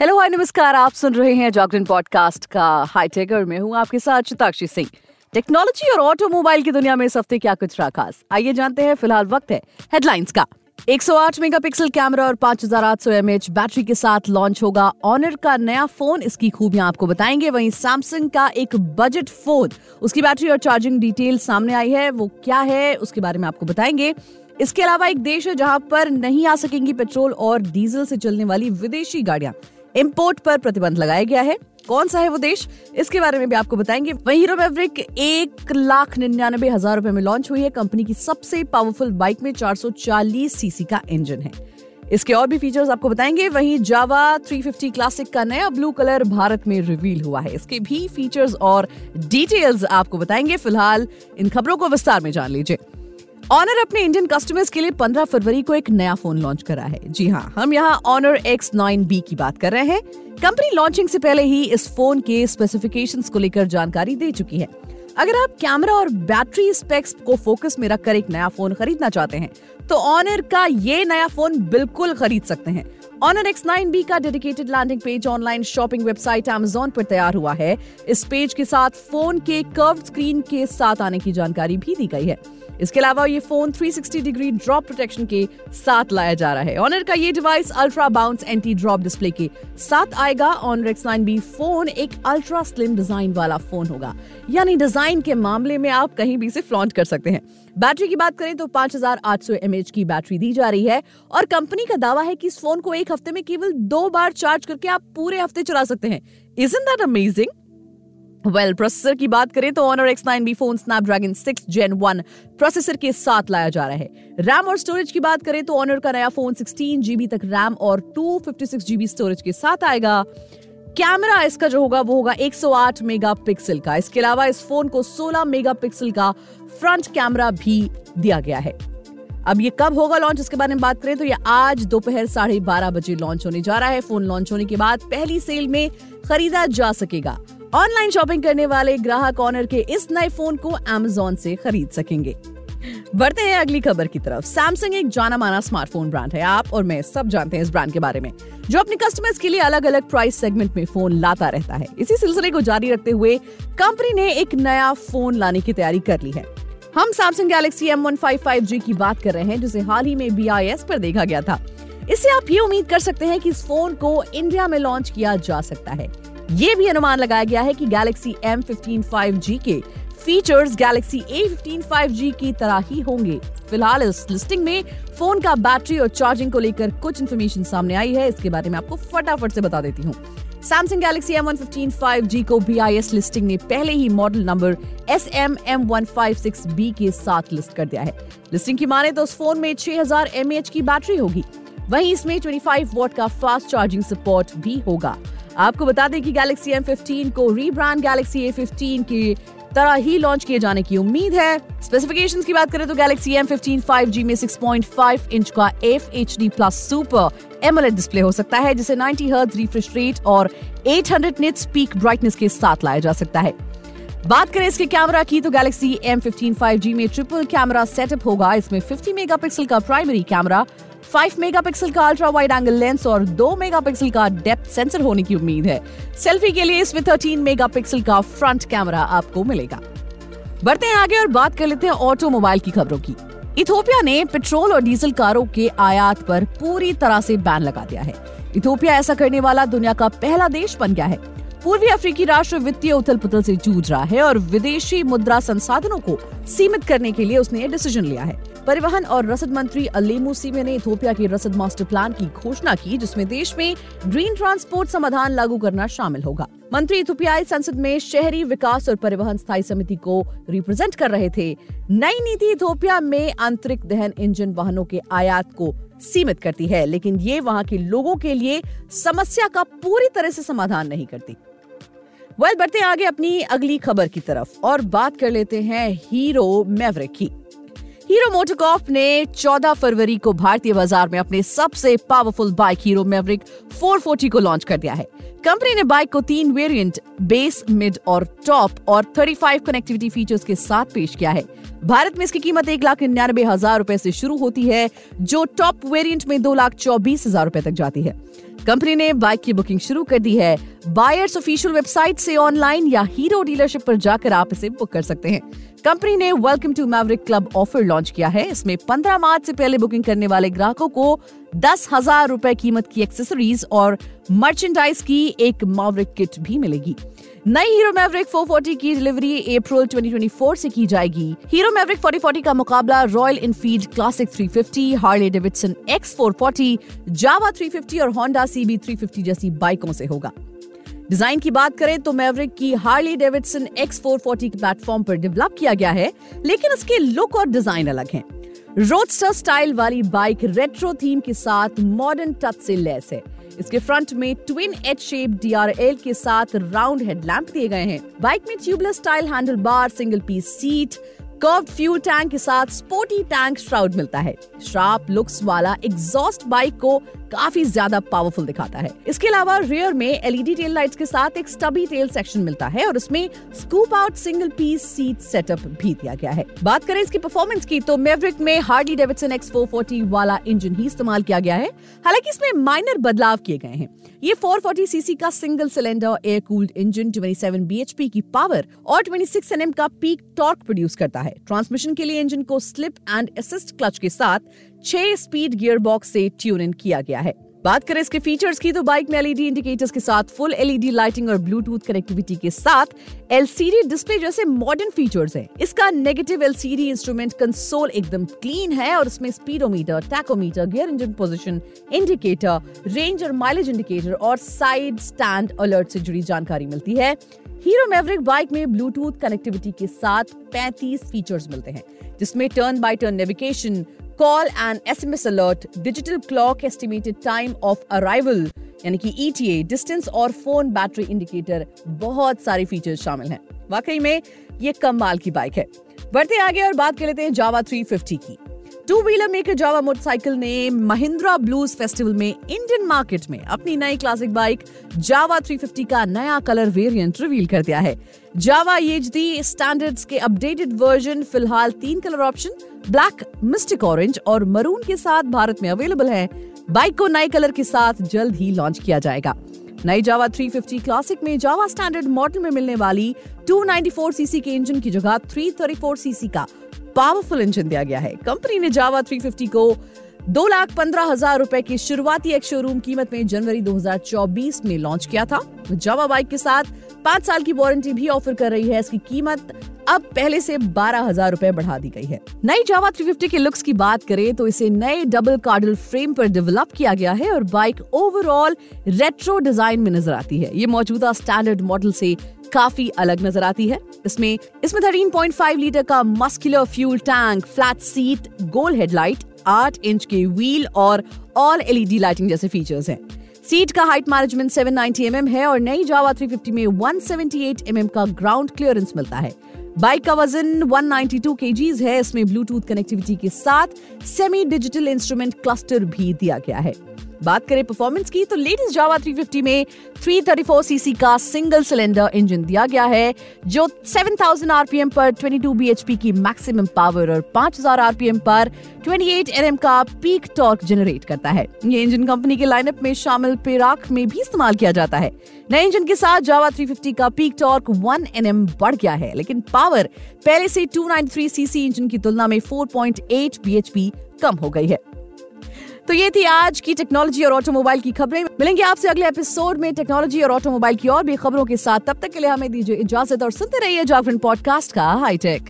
Hello hi नमस्कार। आप सुन रहे हैं जागरण पॉडकास्ट का हाई टेकर में हूँ आपके साथ चिताक्षी सिंह। टेक्नोलॉजी और ऑटोमोबाइल की दुनिया में इस हफ़्ते क्या कुछ खास? आइए जानते हैं, फ़िलहाल वक्त है हेडलाइंस का। 108 मेगापिक्सल कैमरा और 5800 एमएच बैटरी के साथ लॉन्च होगा। ऑनर का नया फ़ोन इसकी खूबियाँ आपको बताएँगे। वहीं सैमसंग का एक बजट फ़ोन उसकी बैटरी और चार्जिंग डिटेल सामने आई है। वो क्या है, उसके बारे में आपको बताएँगे। इसके अलावा एक देश है जहाँ पर नहीं आ सकेंगी पेट्रोल और डीजल से चलने वाली विदेशी गाड़ियाँ। इम्पोर्ट पर प्रतिबंध लगाया गया है। कौन सा है वो देश? इसके बारे में भी आपको बताएँगे। वही हीरो मैवरिक एक लाख निन्यानबे हज़ार रुपए में लॉन्च हुई है। कंपनी की सबसे पावरफुल बाइक में 440 सीसी का इंजन है। इसके और भी फीचर्स आपको बताएँगे। वहीं जावा 350 क्लासिक का नया ब्लू कलर भारत में रिवील हुआ है। इसके भी फीचर्स और डिटेल्स आपको बताएँगे। फ़िलहाल इन खबरों को विस्तार में जान लीजिए। ऑनर अपने इंडियन कस्टमर्स के लिए 15 फरवरी को एक नया फ़ोन लॉन्च करा है। जी हाँ हम यहाँ ऑनर एक्स नाइन बी की बात कर रहे हैं। कंपनी लॉन्चिंग से पहले ही इस फ़ोन के स्पेसिफिकेशंस को लेकर जानकारी दे चुकी है। अगर आप कैमरा और बैटरी स्पेक्स को फोकस में रखकर एक नया फ़ोन खरीदना चाहते हैं तो ऑनर का ये नया फ़ोन बिल्कुल खरीद सकते हैं। ऑनर एक्स नाइन बी का dedicated landing page online shopping website Amazon पर तैयार हुआ है। इस पेज के साथ फ़ोन के कर्व स्क्रीन के साथ आने की जानकारी भी दी गई है। इसके अलावा ये फ़ोन 360 डिग्री ड्रॉप प्रोटेक्शन के साथ लाया जा रहा है। ऑनर का ये device ultra bounce anti drop display के साथ आएगा। Honor X nine B phone एक अल्ट्रा स्लिम डिज़ाइन वाला फ़ोन होगा। यानी डिज़ाइन के मामले में आप कहीं भी से फ्लॉन्ट कर सकते हैं। बैटरी की बात करें तो 5800 mAh की बैटरी दी जा रही है। और कंपनी का दावा है कि इस फ़ोन को एक हफ़्ते में केवल दो बार चार्ज करके आप पूरे हफ़्ते चला सकते हैं। Is in that amazing well well, processor की बात करें तो Honor X nine B phone Snapdragon six gen one processor के साथ लाया जा रहा है। रैम और स्टोरेज की बात करें तो ऑनर का नया फ़ोन 16 जीबी तक रैम और 256 जीबी स्टोरेज के साथ आएगा। कैमरा इसका जो होगा वो होगा 108 मेगापिक्सल का। इसके अलावा इस फ़ोन को 16 मेगापिक्सल का फ्रंट कैमरा भी दिया गया है। अब ये कब होगा लॉन्च इसके बारे में बात करें तो ये आज दोपहर साढ़े बारह बजे लॉन्च होने जा रहा है। फ़ोन लॉन्च होने के बाद पहली सेल में खरीदा जा सकेगा। ऑनलाइन शॉपिंग करने वाले ग्राहक ऑनर के इस नए फ़ोन को अमेजोन से खरीद सकेंगे। बढ़ते हैं अगली खबर की तरफ़। सैमसंग एक जाना माना स्मार्टफ़ोन ब्रांड है। आप और मैं सब जानते हैं इस ब्रांड के बारे में, जो अपने कस्टमर्स के लिए अलग अलग प्राइस सेगमेंट में फ़ोन लाता रहता है। इसी सिलसिले को जारी रखते हुए कंपनी ने एक नया फ़ोन लाने की तैयारी कर ली है। हम सैमसंग गैलेक्सी एम वन की बात कर रहे हैं, जिसे हाल ही में एस पर देखा गया था। इससे आप ये उम्मीद कर सकते हैं कि इस फ़ोन को इंडिया में लॉन्च किया जा सकता है। ये भी अनुमान लगाया गया है कि गैलेक्सी एम फिफ्टीन के फीचर्स गैलेक्सी ए फिफ्टीन की तरह ही होंगे। फ़िलहाल इस लिस्टिंग में फ़ोन का बैटरी और चार्जिंग को लेकर कुछ इन्फॉर्मेशन सामने आई है। इसके बारे में आपको फटाफट से बता देती हूँ। Samsung Galaxy M one fifteen को बी आई लिस्टिंग ने पहले ही model number S M M one five six B के साथ लिस्ट कर दिया है। लिस्टिंग की माने तो उस फ़ोन में छह हज़ार एम की बैटरी होगी। वहीं इसमें 25 वॉट का फास्ट चार्जिंग सपोर्ट भी होगा। आपको बता दें कि गैलेक्सी M15 को रीब्रांड गैलेक्सी A15 की तरह ही लॉन्च किए जाने की उम्मीद है। स्पेसिफिकेशंस की बात करें तो गैलेक्सी M15 5G में 6.5 इंच का FHD plus super AMOLED display हो सकता है, जिसे 90 हर्ट्ज रिफ्रेश रेट और 800 निट्स पीक ब्राइटनेस के साथ लाया जा सकता है। बात करें इसके कैमरा की तो गैलेक्सी M15 5G में ट्रिपल कैमरा सेटअप होगा। इसमें 50 मेगापिक्सल का प्राइमरी कैमरा 5 मेगापिक्सल का अल्ट्रा वाइड एंगल लेंस और 2 मेगापिक्सल का डेप्थ सेंसर होने की उम्मीद है। सेल्फी के लिए इसमें 13 मेगापिक्सल का फ्रंट कैमरा आपको मिलेगा। बढ़ते हैं आगे और बात कर लेते हैं ऑटोमोबाइल की खबरों की। इथोपिया ने पेट्रोल और डीजल कारों के आयात पर पूरी तरह से बैन लगा दिया है। इथोपिया ऐसा करने वाला दुनिया का पहला देश बन गया है। पूर्वी अफ्रीकी राष्ट्र वित्तीय उथल पुथल से जूझ रहा है और विदेशी मुद्रा संसाधनों को सीमित करने के लिए उसने डिसीज़न लिया है। परिवहन और रसद मंत्री अलेमू सीमे ने इथोपिया के रसद मास्टर प्लान की घोषणा की, जिसमें देश में ग्रीन ट्रांसपोर्ट समाधान लागू करना शामिल होगा। मंत्री इथोपियाई संसद में शहरी विकास और परिवहन स्थायी समिति को रिप्रेजेंट कर रहे थे। नई नीति इथोपिया में आंतरिक दहन इंजन वाहनों के आयात को सीमित करती है, लेकिन ये वहाँ के लोगों के लिए समस्या का पूरी तरह से समाधान नहीं करती। वेल, बढ़ते आगे अपनी अगली खबर की तरफ़ और बात कर लेते हैं हीरो मैवरिक की। हीरो मोटोकॉप ने 14 फरवरी को भारतीय बाज़ार में अपने सबसे पावरफुल बाइक हीरो मेवरिक 440 को लॉन्च कर दिया है। कंपनी ने बाइक को तीन वेरिएंट बेस मिड और टॉप और 35 कनेक्टिविटी फीचर्स के साथ पेश किया है। भारत में इसकी कीमत एक लाख निन्यानबे हज़ार रूपए से शुरू होती है, जो टॉप वेरिएंट में दो लाख चौबीस हज़ार रूपए तक जाती है। कंपनी ने बाइक की बुकिंग शुरू कर दी है बायर्स ऑफिशियल वेबसाइट से ऑनलाइन या हीरो डीलरशिप पर जाकर आप इसे बुक कर सकते हैं। कंपनी ने welcome to Maverick club offer launch किया है। इसमें 15 मार्च से पहले बुकिंग करने वाले ग्राहकों को दस हज़ार रूपए कीमत की एक्सेसरीज और मर्चेंडाइज की एक मैवरिक किट भी मिलेगी। नई हीरो मैवरिक 440 की डिलीवरी अप्रैल 2024 से की जाएगी। हीरो मैवरिक 4040 का मुकाबला Royal Enfield Classic 350, Harley Davidson X 440, Jawa 350 और होंडा सीबी 350 जैसी बाइकों से होगा। डिज़ाइन की बात करें तो मैवरिक की Harley Davidson X four forty platform पर डेवलप किया गया है, लेकिन उसके लुक और डिज़ाइन अलग हैं। रोडस्टर स्टाइल वाली बाइक रेट्रो थीम के साथ मॉडर्न टच से लेस है इसके फ्रंट में ट्विन एच शेप डीआरएल के साथ राउंड हेडलैम्प दिए गए हैं बाइक में tubeless style handle bar single piece seat curve fuel tank के साथ स्पोर्टी टैंक श्राउड मिलता है। शार्प लुक्स वाला एग्जॉस्ट बाइक को काफ़ी ज़्यादा पावरफुल दिखाता है। इसके अलावा रियर में एलईडी टेल लाइट्स के साथ एक स्टबी टेल सेक्शन मिलता है और उसमें scoop out single piece seat setup भी दिया गया है। बात करें इसकी परफॉर्मेंस की तो मेवरिक में हार्डी डेविडसन एक्स फोर वाला इंजन ही इस्तेमाल किया गया है। हालाँकि इसमें माइनर बदलाव किए गए हैं। ये 440 सीसी का single cylinder air cooled engine 27 BHP की पावर और 26 एनएम का पीक टॉर्क प्रोड्यूस करता है। ट्रांसमिशन के लिए इंजन को स्लिप एंड असिस्ट क्लच के साथ छह स्पीड गियर बॉक्स से ट्यून इन किया गया है। बात करें इसके फीचर्स की तो बाइक में एलईडी इंडिकेटर्स के साथ फुल एलईडी लाइटिंग और ब्लूटूथ कनेक्टिविटी के साथ एलसीडी डिस्प्ले जैसे मॉडर्न फीचर्स हैं। इसका नेगेटिव एलसीडी इंस्ट्रूमेंट कंसोल एकदम क्लीन है और इसमें speedometer tachometer gear engine position indicator range और माइलेज इंडिकेटर और साइड स्टैंड अलर्ट से जुड़ी जानकारी मिलती है। हीरो मेवरिक बाइक में ब्लूटूथ कनेक्टिविटी के साथ 35 फीचर्स मिलते हैं, जिसमें turn by turn navigation call and SMS alert digital clock estimated time of arrival यानी कि ईटीए डिस्टेंस और फ़ोन बैटरी इंडिकेटर बहुत सारे फीचर्स शामिल हैं। वाकई में ये कमाल की बाइक है। बढ़ते आगे और बात कर लेते हैं जावा 350 की। Two wheeler maker Jawa motorcycle ने महिंद्रा ब्लूज फेस्टिवल में इंडियन मार्केट में अपनी नई क्लासिक बाइक जावा 350 का नया कलर वेरिएंट रिवील कर दिया है। जावा एचडी स्टैंडर्ड्स के अपडेटेड वर्जन फ़िलहाल तीन colour option black mystic orange और मरून के साथ भारत में अवेलेबल है। बाइक को नए कलर के साथ जल्द ही लॉन्च किया जाएगा। नई जावा 350 क्लासिक में जावा स्टैंडर्ड मॉडल में मिलने वाली 294 सीसी के इंजन की जगह 334 सीसी का पावरफुल इंजन दिया गया है। कंपनी ने जावा 350 को दो लाख पंद्रह हज़ार रुपए की शुरुआती एक शोरूम कीमत में जनवरी 2024 में लॉन्च किया था। जावा बाइक के साथ पाँच साल की वारंटी भी ऑफ़र कर रही है। इसकी कीमत अब पहले से बारह हज़ार रूपए बढ़ा दी गई है। नई जावा 350 के लुक्स की बात करें तो इसे नए डबल कार्डल फ्रेम पर डेवलप किया गया है और बाइक ओवरऑल रेट्रो डिज़ाइन में नज़र आती है। ये मौजूदा स्टैंडर्ड मॉडल से काफ़ी अलग नज़र आती है। इसमें इसमें 13.5 लीटर का muscular fuel tank flat seat गोल हेडलाइट आठ इंच के व्हील और ऑल एलईडी लाइटिंग जैसे फीचर्स हैं। सीट का हाइट मैनेजमेंट 790 mm है और नई जावा 350 में 178 mm का ग्राउंड क्लियरेंस मिलता है। बाइक का वज़न 192 केजीज है। इसमें ब्लूटूथ कनेक्टिविटी के साथ सेमी डिजिटल इंस्ट्रूमेंट क्लस्टर भी दिया गया है। बात करें परफॉर्मेंस की तो लेटेस्ट जावा 350 में 334 सीसी का सिंगल सिलेंडर इंजन दिया गया है, जो 7000 आरपीएम पर 22 बीएचपी की मैक्सिमम पावर और 5000 आरपीएम पर 28 एनएम का पीक टॉर्क जनरेट करता है। ये इंजन कंपनी के लाइनअप में शामिल पेराक में भी इस्तेमाल किया जाता है। नए इंजन के साथ जावा 350 का पीक टॉर्क 1 एनएम बढ़ गया है, लेकिन पावर पहले से 293 सीसी इंजन की तुलना में 4.8 बीएचपी कम हो गई है। तो ये थी आज की टेक्नोलॉजी और ऑटोमोबाइल की खबरें। मिलेंगे आपसे अगले एपिसोड में टेक्नोलॉजी और ऑटोमोबाइल की और भी खबरों के साथ। तब तक के लिए हमें दीजिए इजाज़त और सुनते रहिए जागरण पॉडकास्ट का हाईटेक